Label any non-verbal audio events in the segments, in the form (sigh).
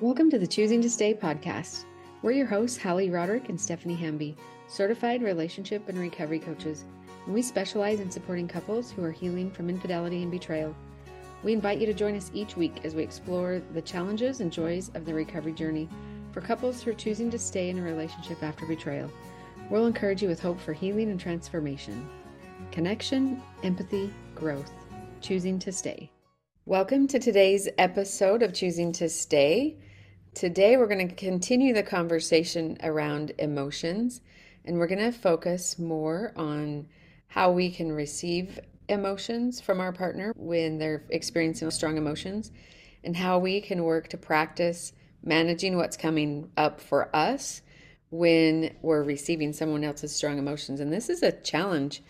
Welcome to the Choosing to Stay podcast. We're your hosts, Hali Roderick and Stephanie Hamby, certified relationship and recovery coaches, and we specialize in supporting couples who are healing from infidelity and betrayal. We invite you to join us each week as we explore the challenges and joys of the recovery journey for couples who are choosing to stay in a relationship after betrayal. We'll encourage you with hope for healing and transformation, connection, empathy, growth, choosing to stay. Welcome to today's episode of Choosing to Stay. Today, we're going to continue the conversation around emotions, and we're going to focus more on how we can receive emotions from our partner when they're experiencing strong emotions, and how we can work to practice managing what's coming up for us when we're receiving someone else's strong emotions. And this is a challenge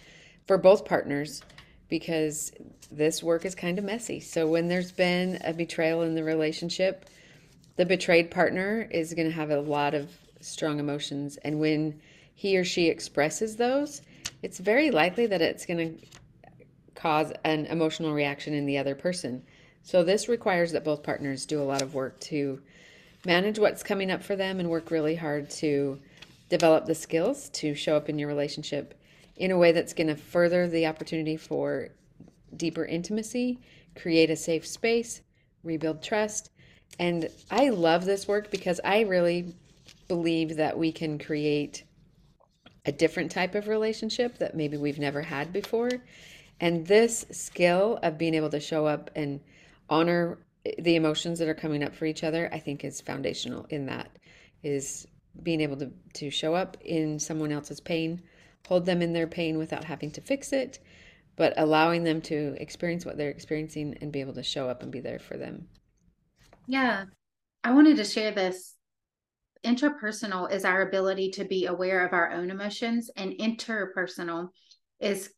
for both partners because this work is kind of messy. So, when there's been a betrayal in the relationship, the betrayed partner is going to have a lot of strong emotions. And when he or she expresses those, it's very likely that it's going to cause an emotional reaction in the other person. So, this requires that both partners do a lot of work to manage what's coming up for them and work really hard to develop the skills to show up in your relationship in a way that's going to further the opportunity for deeper intimacy, create a safe space, rebuild trust, and I love this work because I really believe that we can create a different type of relationship that maybe we've never had before. And this skill of being able to show up and honor the emotions that are coming up for each other, I think is foundational in that is being able to, to show up in someone else's pain, hold them in their pain without having to fix it, but allowing them to experience what they're experiencing and be able to show up and be there for them. Yeah. I wanted to share this. Intrapersonal is our ability to be aware of our own emotions, and interpersonal is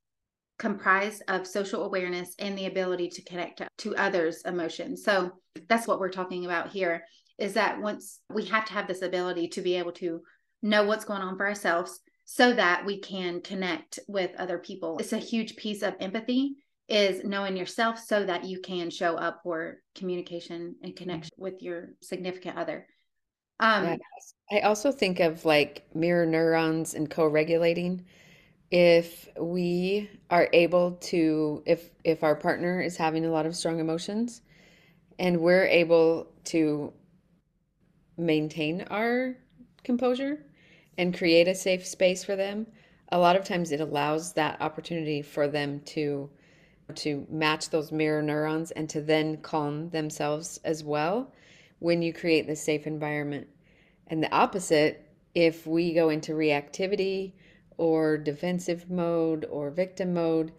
comprised of social awareness and the ability to connect to, others' emotions. So that's what we're talking about here is that once we have to have this ability to be able to know what's going on for ourselves so that we can connect with other people. It's a huge piece of empathy is knowing yourself so that you can show up for communication and connection with your significant other. Um, yes. I also think of like mirror neurons and co-regulating. If we are able to, if if our partner is having a lot of strong emotions, and we're able to maintain our composure and create a safe space for them, a lot of times it allows that opportunity for them to to match those mirror neurons and to then calm themselves as well when you create this safe environment. And the opposite, if we go into reactivity or defensive mode or victim mode,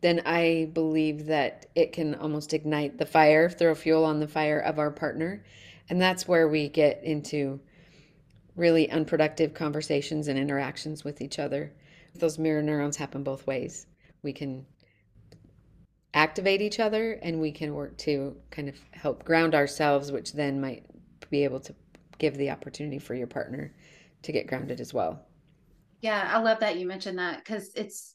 then I believe that it can almost ignite the fire, throw fuel on the fire of our partner. And that's where we get into really unproductive conversations and interactions with each other. Those mirror neurons happen both ways. We can activate each other and we can work to kind of help ground ourselves, which then might be able to give the opportunity for your partner to get grounded as well. Yeah, I love that you mentioned that because it's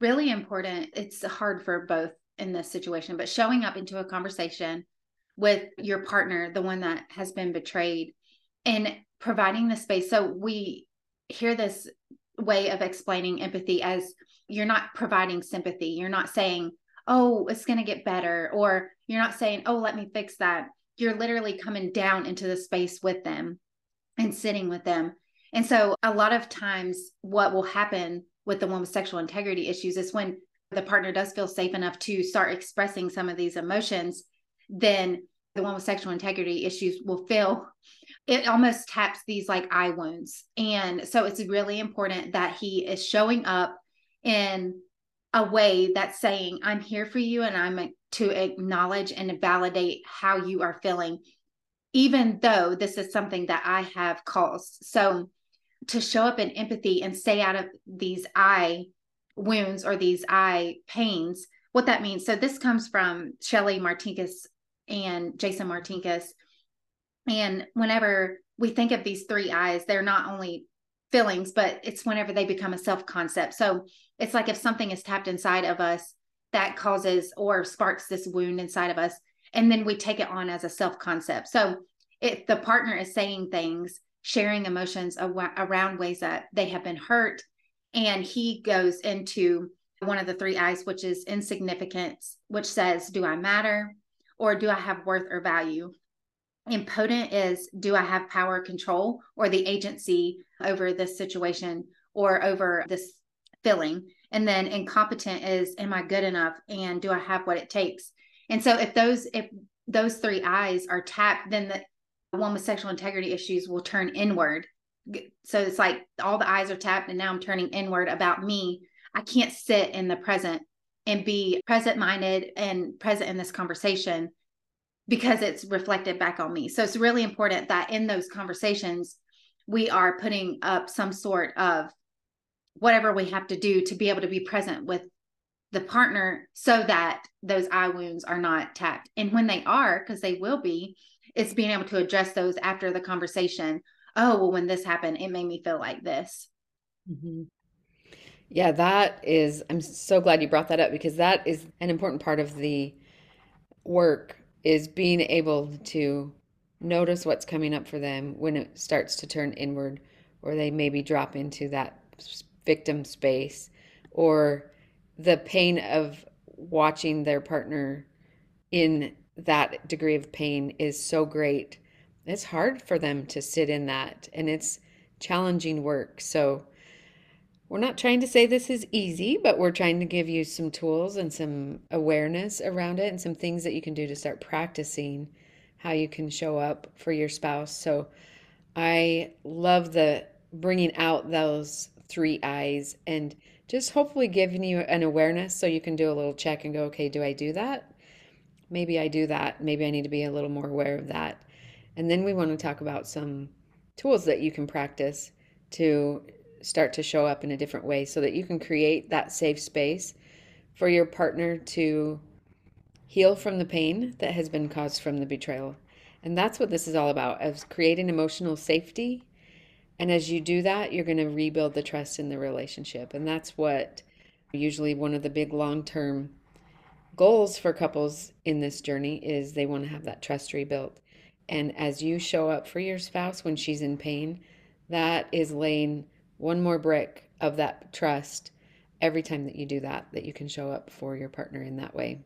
really important. It's hard for both in this situation, but showing up into a conversation with your partner, the one that has been betrayed, and providing the space. So we hear this way of explaining empathy as you're not providing sympathy. You're not saying, oh, it's going to get better. Or you're not saying, oh, let me fix that. You're literally coming down into the space with them and sitting with them. And so, a lot of times, what will happen with the one with sexual integrity issues is when the partner does feel safe enough to start expressing some of these emotions, then the one with sexual integrity issues will feel it almost taps these like eye wounds. And so, it's really important that he is showing up in a way that's saying, I'm here for you and I'm to acknowledge and validate how you are feeling, even though this is something that I have caused. So to show up in empathy and stay out of these eye wounds or these eye pains, what that means. So this comes from Shelley Martinkus and Jason Martinkus. And whenever we think of these three I's, they're not only feelings, but it's whenever they become a self concept. So it's like if something is tapped inside of us that causes or sparks this wound inside of us, and then we take it on as a self concept. So if the partner is saying things, sharing emotions around ways that they have been hurt, and he goes into one of the three I's, which is insignificance, which says, Do I matter? Or do I have worth or value? Impotent is, Do I have power, control, or the agency over this situation or over this feeling? And then incompetent is, Am I good enough? And do I have what it takes? And so if those, if those three I's are tapped, then the one with sexual integrity issues will turn inward. So it's like all the eyes are tapped, and now I'm turning inward about me I can't sit in the present and be present minded and present in this conversation because it's reflected back on me. So it's really important that in those conversations, we are putting up some sort of whatever we have to do to be able to be present with the partner so that those eye wounds are not tapped. And when they are, because they will be, it's being able to address those after the conversation. Oh, well, when this happened, it made me feel like this. Mm-hmm. Yeah, that is, I'm so glad you brought that up because that is an important part of the work is being able to notice what's coming up for them when it starts to turn inward or they maybe drop into that victim space or the pain of watching their partner in that degree of pain is so great. It's hard for them to sit in that and it's challenging work. So we're not trying to say this is easy, but we're trying to give you some tools and some awareness around it and some things that you can do to start practicing how you can show up for your spouse. So I love the bringing out those three I's and just hopefully giving you an awareness so you can do a little check and go, okay, do I do that? Maybe I do that. Maybe I need to be a little more aware of that. And then we want to talk about some tools that you can practice to start to show up in a different way so that you can create that safe space for your partner to heal from the pain that has been caused from the betrayal. And that's what this is all about, of creating emotional safety. And as you do that, you're going to rebuild the trust in the relationship. And that's what usually one of the big long-term goals for couples in this journey is they want to have that trust rebuilt. And as you show up for your spouse when she's in pain, that is laying one more brick of that trust every time that you do that, that you can show up for your partner in that way.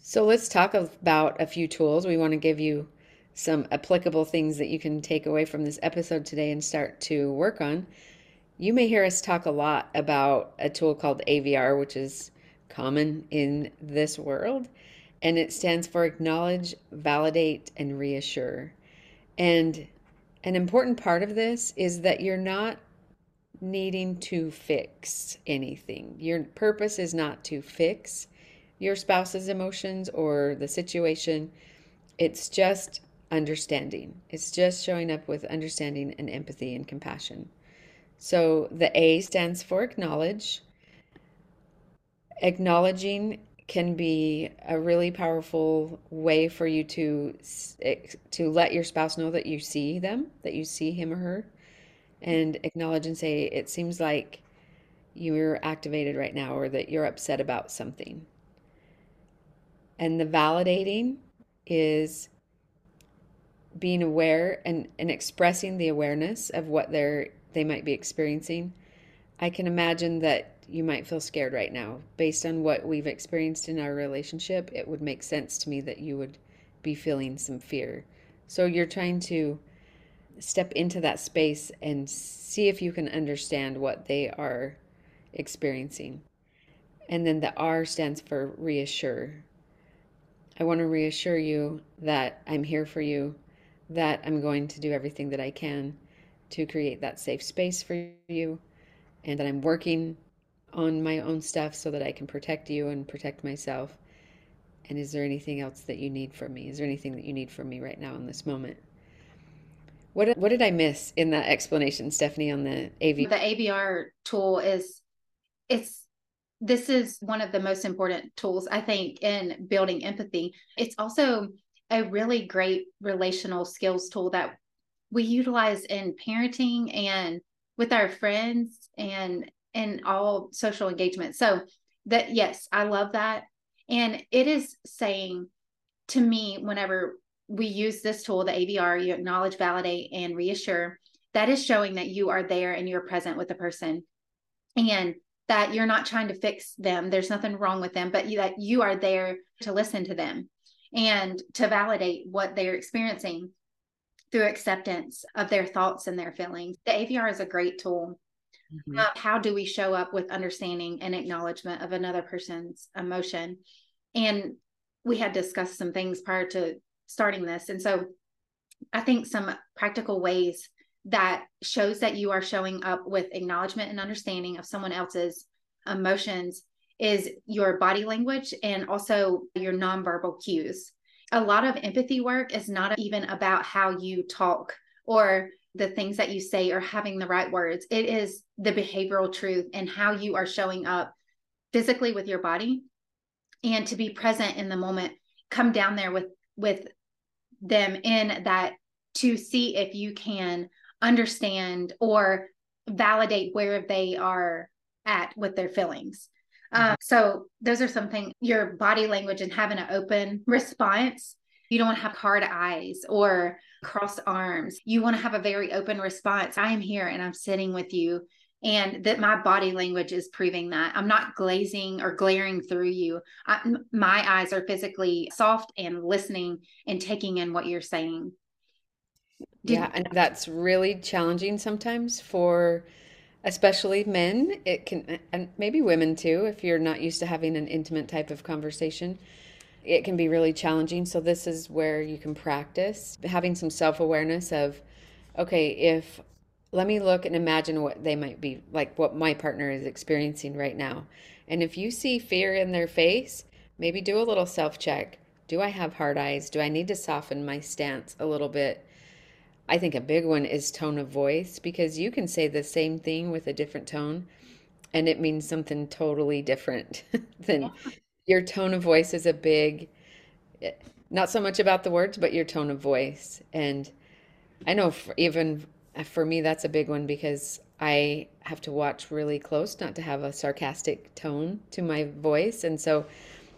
So let's talk about a few tools. We want to give you some applicable things that you can take away from this episode today and start to work on. You may hear us talk a lot about a tool called AVR, which is common in this world, and it stands for acknowledge, validate, and reassure. And an important part of this is that you're not needing to fix anything. Your purpose is not to fix your spouse's emotions or the situation. It's just understanding. It's just showing up with understanding and empathy and compassion. So the A stands for acknowledge. Acknowledging can be a really powerful way for you to to let your spouse know that you see them, that you see him or her, and acknowledge and say, "It seems like you're activated right now, or that you're upset about something." And the validating is being aware and, and expressing the awareness of what they're they might be experiencing. I can imagine that you might feel scared right now. Based on what we've experienced in our relationship, it would make sense to me that you would be feeling some fear. So you're trying to step into that space and see if you can understand what they are experiencing. And then the R stands for reassure. I want to reassure you that I'm here for you, that I'm going to do everything that I can to create that safe space for you, and that I'm working on my own stuff so that I can protect you and protect myself? And is there anything else that you need from me? Is there anything that you need from me right now in this moment? What what did I miss in that explanation, Stephanie, on the AV? The AVR tool is it's this is one of the most important tools I think in building empathy. It's also a really great relational skills tool that we utilize in parenting and with our friends and in all social engagement. So that yes, I love that. And it is saying to me whenever we use this tool, the AVR, you acknowledge, validate, and reassure. That is showing that you are there and you're present with the person. And that you're not trying to fix them. There's nothing wrong with them, but you, that you are there to listen to them and to validate what they're experiencing through acceptance of their thoughts and their feelings. The AVR is a great tool. Mm-hmm. Uh, how do we show up with understanding and acknowledgement of another person's emotion? And we had discussed some things prior to starting this. And so I think some practical ways that shows that you are showing up with acknowledgement and understanding of someone else's emotions is your body language and also your nonverbal cues. A lot of empathy work is not even about how you talk or the things that you say or having the right words. It is the behavioral truth and how you are showing up physically with your body and to be present in the moment. Come down there with with them in that to see if you can understand or validate where they are at with their feelings. Um, so those are something your body language and having an open response. You don't want to have hard eyes or crossed arms. You want to have a very open response. I am here and I'm sitting with you. And that my body language is proving that I'm not glazing or glaring through you. I, my eyes are physically soft and listening and taking in what you're saying. Did- yeah, and that's really challenging sometimes for especially men. It can, and maybe women too, if you're not used to having an intimate type of conversation. It can be really challenging. So, this is where you can practice having some self awareness of, okay, if let me look and imagine what they might be like, what my partner is experiencing right now. And if you see fear in their face, maybe do a little self check. Do I have hard eyes? Do I need to soften my stance a little bit? I think a big one is tone of voice because you can say the same thing with a different tone and it means something totally different (laughs) than yeah. your tone of voice is a big eh, not so much about the words but your tone of voice and I know for, even for me that's a big one because I have to watch really close not to have a sarcastic tone to my voice and so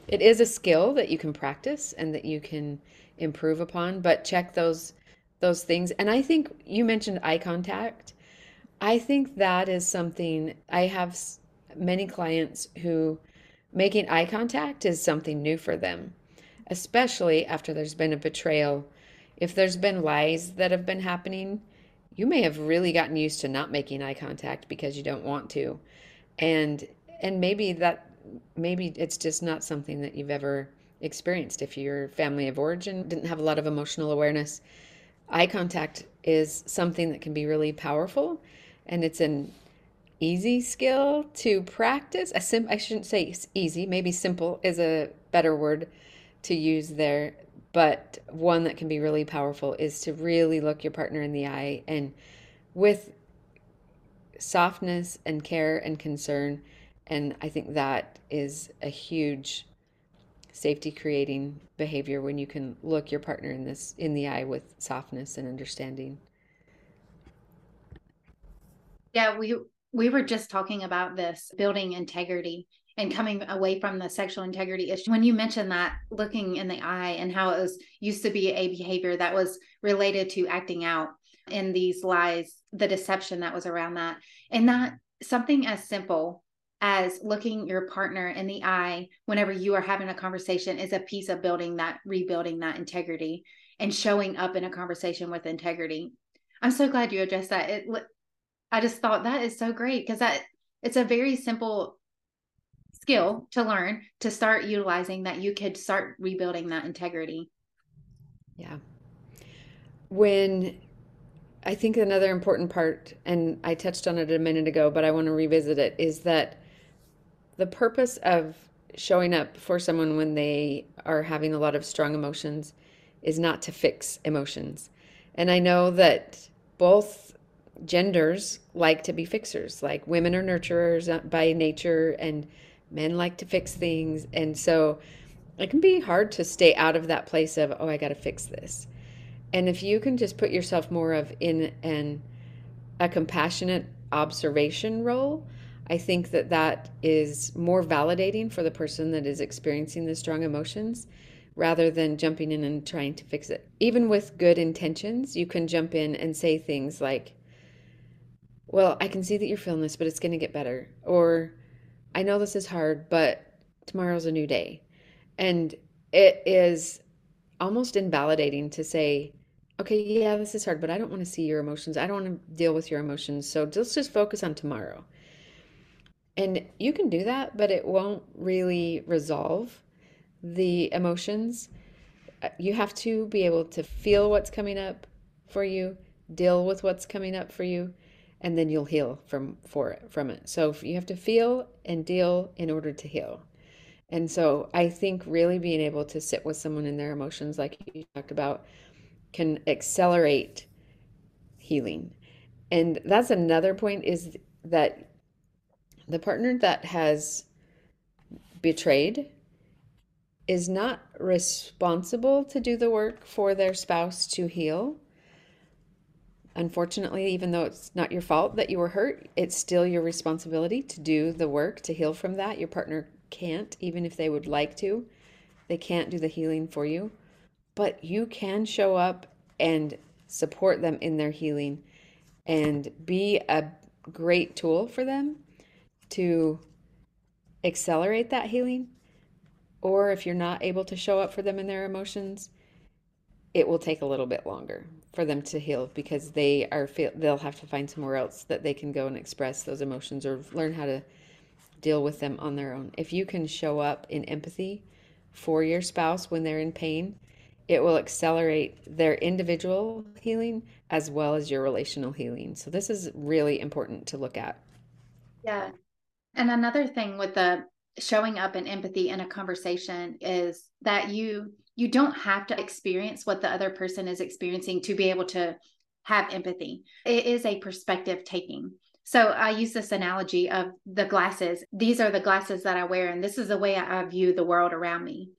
it is a skill that you can practice and that you can improve upon but check those those things. And I think you mentioned eye contact. I think that is something I have many clients who making eye contact is something new for them, especially after there's been a betrayal. If there's been lies that have been happening, you may have really gotten used to not making eye contact because you don't want to. And and maybe that maybe it's just not something that you've ever experienced if your family of origin didn't have a lot of emotional awareness eye contact is something that can be really powerful and it's an easy skill to practice. A sim- I shouldn't say easy, maybe simple is a better word to use there, but one that can be really powerful is to really look your partner in the eye and with softness and care and concern. And I think that is a huge safety creating behavior when you can look your partner in this in the eye with softness and understanding? Yeah we we were just talking about this building integrity and coming away from the sexual integrity issue. When you mentioned that looking in the eye and how it was used to be a behavior that was related to acting out in these lies the deception that was around that. And that something as simple as looking your partner in the eye whenever you are having a conversation is a piece of building that rebuilding that integrity and showing up in a conversation with integrity. I'm so glad you addressed that. It i just thought that is so great because that it's a very simple skill to learn to start utilizing that you could start rebuilding that integrity. Yeah. When I think another important part, and I touched on it a minute ago, but I want to revisit it, is that the purpose of showing up for someone when they are having a lot of strong emotions is not to fix emotions. And I know that both genders like to be fixers, like women are nurturers uh, by nature, and men like to fix things. And so it can be hard to stay out of that place of, oh, I got to fix this. And if you can just put yourself more of in an a compassionate observation role, I think that that is more validating for the person that is experiencing the strong emotions rather than jumping in and trying to fix it. Even with good intentions, you can jump in and say things like, Well, I can see that you're feeling this, but it's going to get better. Or, I know this is hard, but tomorrow's a new day. And it is almost invalidating to say, okay, yeah, this is hard, but I don't want to see your emotions. I don't want to deal with your emotions. So let's just focus on tomorrow. And you can do that, but it won't really resolve the emotions. Uh, you have to be able to feel what's coming up for you, deal with what's coming up for you, and then you'll heal from for it from it. So you have to feel and deal in order to heal. And so I think really being able to sit with someone in their emotions, like you talked about, can accelerate healing. And that's another point is that the partner that has betrayed is not responsible to do the work for their spouse to heal. Unfortunately, even though it's not your fault that you were hurt, it's still your responsibility to do the work to heal from that. Your partner can't, even if they would like to. They can't do the healing for you. But you can show up and support them in their healing and be a great tool for them to accelerate that healing. Or if you're not able to show up for them in their emotions, it will take a little bit longer for them to heal because they are feel they'll have to find somewhere else that they can go and express those emotions or learn how to deal with them on their own. If you can show up in empathy for your spouse when they're in pain, it will accelerate their individual healing as well as your relational healing. So, this is really important to look at. Yeah. And another thing with the showing up and empathy in a conversation is that you you don't have to experience what the other person is experiencing to be able to have empathy. It is a perspective taking. So I use this analogy of the glasses. These are the glasses that I wear, and this is the way I view the world around me.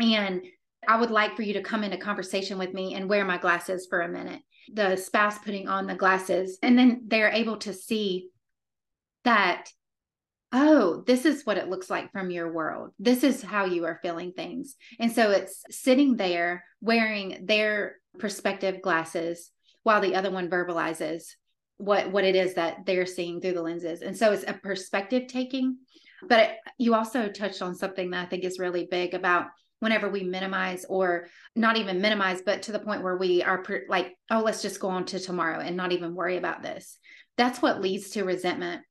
And I would like for you to come into conversation with me and wear my glasses for a minute. The spouse putting on the glasses, and then they're able to see that, oh, this is what it looks like from your world. This is how you are feeling things. And so it's sitting there wearing their perspective glasses while the other one verbalizes what what it is that they're seeing through the lenses and so it's a perspective taking but it, you also touched on something that i think is really big about whenever we minimize or not even minimize but to the point where we are per, like oh let's just go on to tomorrow and not even worry about this that's what leads to resentment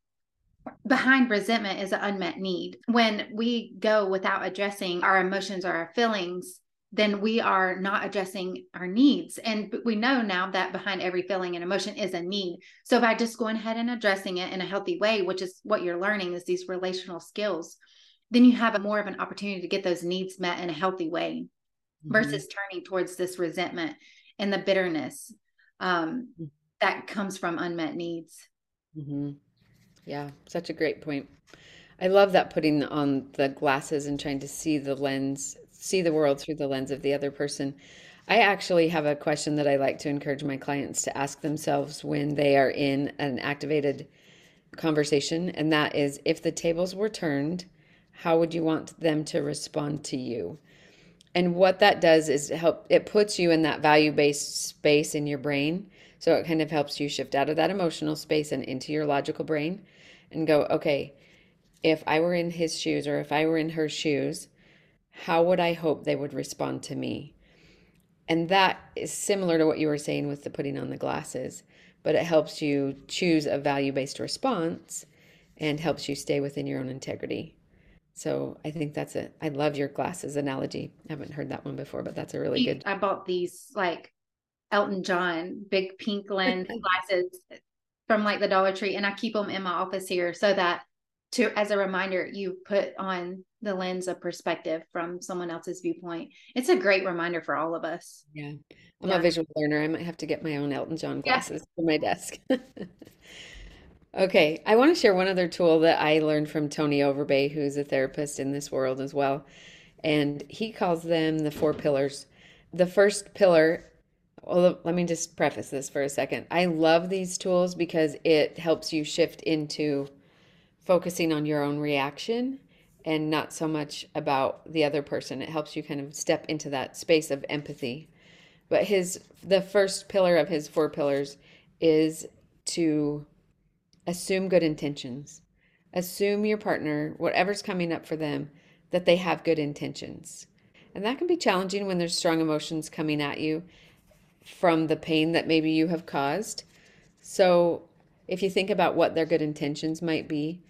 behind resentment is an unmet need when we go without addressing our emotions or our feelings then we are not addressing our needs. And we know now that behind every feeling and emotion is a need. So by just going ahead and addressing it in a healthy way, which is what you're learning is these relational skills, then you have a more of an opportunity to get those needs met in a healthy way mm-hmm. versus turning towards this resentment and the bitterness um, mm-hmm. that comes from unmet needs. Mm-hmm. Yeah, such a great point. I love that putting on the glasses and trying to see the lens see the world through the lens of the other person. I actually have a question that I like to encourage my clients to ask themselves when they are in an activated conversation, and that is if the tables were turned, how would you want them to respond to you? And what that does is help it puts you in that value-based space in your brain. So it kind of helps you shift out of that emotional space and into your logical brain and go, okay, if I were in his shoes or if I were in her shoes, how would I hope they would respond to me? And that is similar to what you were saying with the putting on the glasses, but it helps you choose a value based response and helps you stay within your own integrity. So I think that's it. I love your glasses analogy. I haven't heard that one before, but that's a really good. I bought these like Elton John big pink lens glasses from like the Dollar Tree, and I keep them in my office here so that to as a reminder, you put on the lens of perspective from someone else's viewpoint. It's a great reminder for all of us. Yeah. I'm yeah. a visual learner. I might have to get my own Elton John glasses yeah. for my desk. (laughs) okay. I want to share one other tool that I learned from Tony Overbay, who's a therapist in this world as well. And he calls them the four pillars. The first pillar, well, let me just preface this for a second. I love these tools because it helps you shift into focusing on your own reaction and not so much about the other person. It helps you kind of step into that space of empathy. But his the first pillar of his four pillars is to assume good intentions. Assume your partner, whatever's coming up for them, that they have good intentions. And that can be challenging when there's strong emotions coming at you from the pain that maybe you have caused. So, if you think about what their good intentions might be,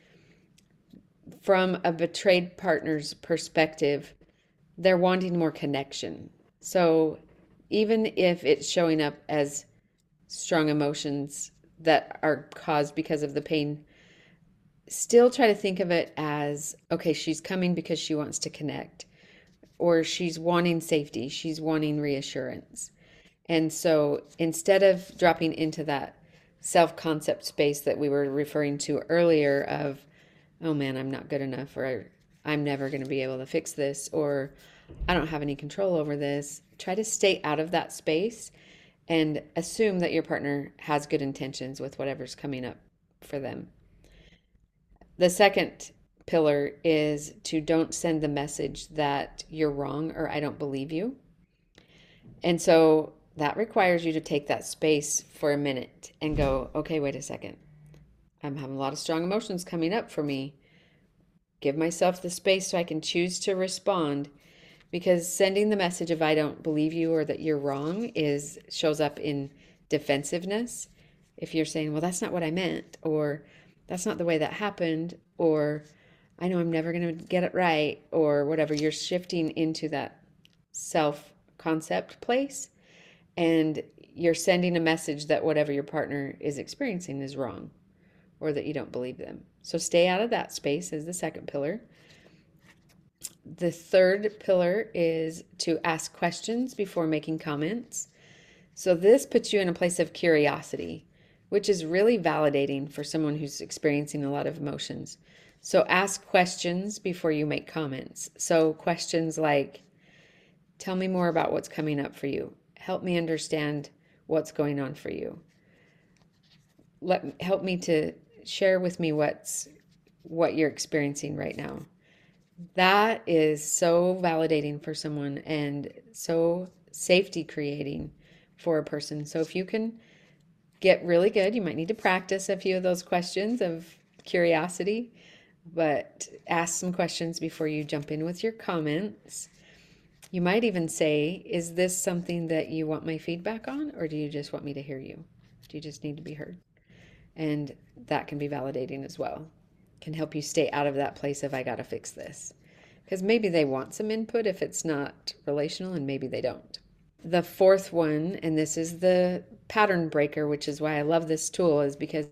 from a betrayed partner's perspective, they're wanting more connection. So, even if it's showing up as strong emotions that are caused because of the pain, still try to think of it as okay, she's coming because she wants to connect, or she's wanting safety, she's wanting reassurance. And so instead of dropping into that self concept space that we were referring to earlier of, oh man, I'm not good enough, or I'm never going to be able to fix this, or I don't have any control over this, try to stay out of that space and assume that your partner has good intentions with whatever's coming up for them. The second pillar is to don't send the message that you're wrong or I don't believe you. And so that requires you to take that space for a minute and go, okay, wait a second. I'm having a lot of strong emotions coming up for me. Give myself the space so I can choose to respond because sending the message of I don't believe you or that you're wrong is shows up in defensiveness. If you're saying, well, that's not what I meant, or that's not the way that happened, or I know I'm never going to get it right, or whatever, you're shifting into that self concept place and you're sending a message that whatever your partner is experiencing is wrong or that you don't believe them. So stay out of that space is the second pillar. The third pillar is to ask questions before making comments. So this puts you in a place of curiosity, which is really validating for someone who's experiencing a lot of emotions. So ask questions before you make comments. So questions like, tell me more about what's coming up for you help me understand what's going on for you. Let help me to share with me what's what you're experiencing right now. That is so validating for someone and so safety creating for a person. So if you can get really good, you might need to practice a few of those questions of curiosity, but ask some questions before you jump in with your comments you might even say, Is this something that you want my feedback on, or do you just want me to hear you? Do you just need to be heard? And that can be validating as well. Can help you stay out of that place of, I got to fix this. Because maybe they want some input if it's not relational, and maybe they don't. The fourth one, and this is the pattern breaker, which is why I love this tool, is because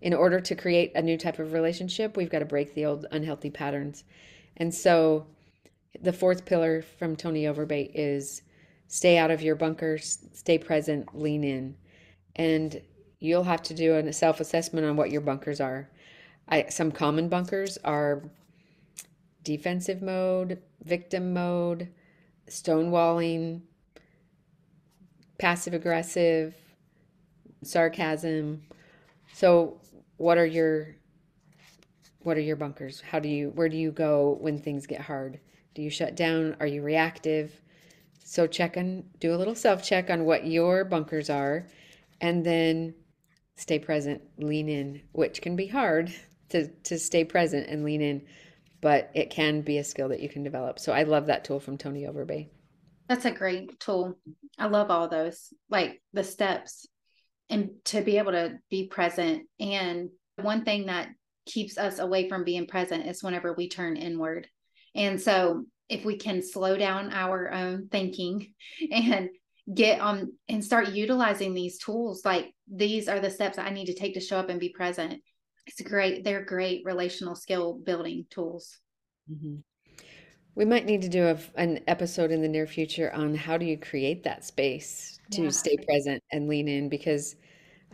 in order to create a new type of relationship, we've got to break the old unhealthy patterns. And so the fourth pillar from Tony Overbay is stay out of your bunkers, stay present, lean in. And you'll have to do a self assessment on what your bunkers are. I, some common bunkers are defensive mode, victim mode, stonewalling, passive aggressive, sarcasm. So, what are your what are your bunkers? How do you where do you go when things get hard? Do you shut down? Are you reactive? So check and do a little self check on what your bunkers are and then stay present, lean in, which can be hard to, to stay present and lean in, but it can be a skill that you can develop. So I love that tool from Tony Overbay. That's a great tool. I love all those, like the steps and to be able to be present. And one thing that keeps us away from being present is whenever we turn inward and so if we can slow down our own thinking (laughs) and get on and start utilizing these tools, like these are the steps I need to take to show up and be present. It's great. They're great relational skill building tools. Mm-hmm. We might need to do a, an episode in the near future on how do you create that space to yeah. stay present and lean in because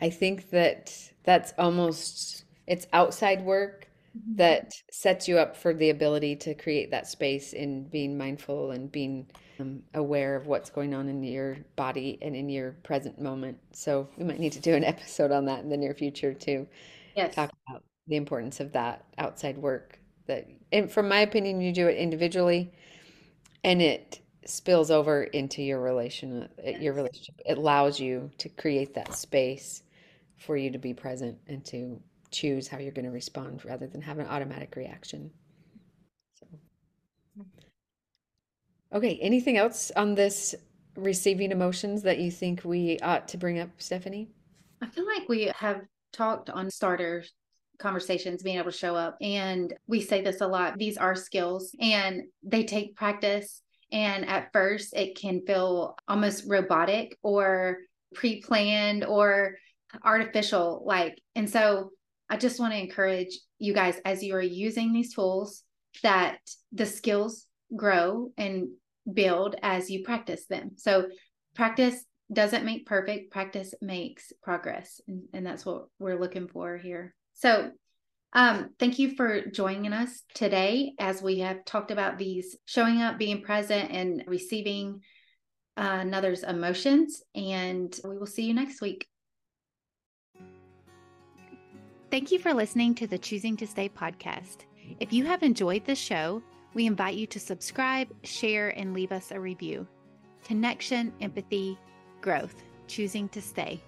I think that that's almost it's outside work Mm-hmm. that sets you up for the ability to create that space in being mindful and being um, aware of what's going on in your body and in your present moment. So we might need to do an (laughs) episode on that in the near future to yes. talk about the importance of that outside work that and from my opinion, you do it individually, and it spills over into your relation, yes. your relationship. It allows you to create that space for you to be present and to choose how you're going to respond rather than have an automatic reaction. So, okay. Anything else on this receiving emotions that you think we ought to bring up, Stephanie? I feel like we have talked on starter conversations, being able to show up. And we say this a lot these are skills and they take practice. And at first, it can feel almost robotic or pre planned or artificial. Like, and so I just want to encourage you guys as you are using these tools that the skills grow and build as you practice them. So, practice doesn't make perfect, practice makes progress. And, and that's what we're looking for here. So, um, thank you for joining us today as we have talked about these showing up, being present, and receiving uh, another's emotions. And we will see you next week. Thank you for listening to the Choosing to Stay podcast. If you have enjoyed this show, we invite you to subscribe, share, and leave us a review. Connection, empathy, growth, choosing to stay.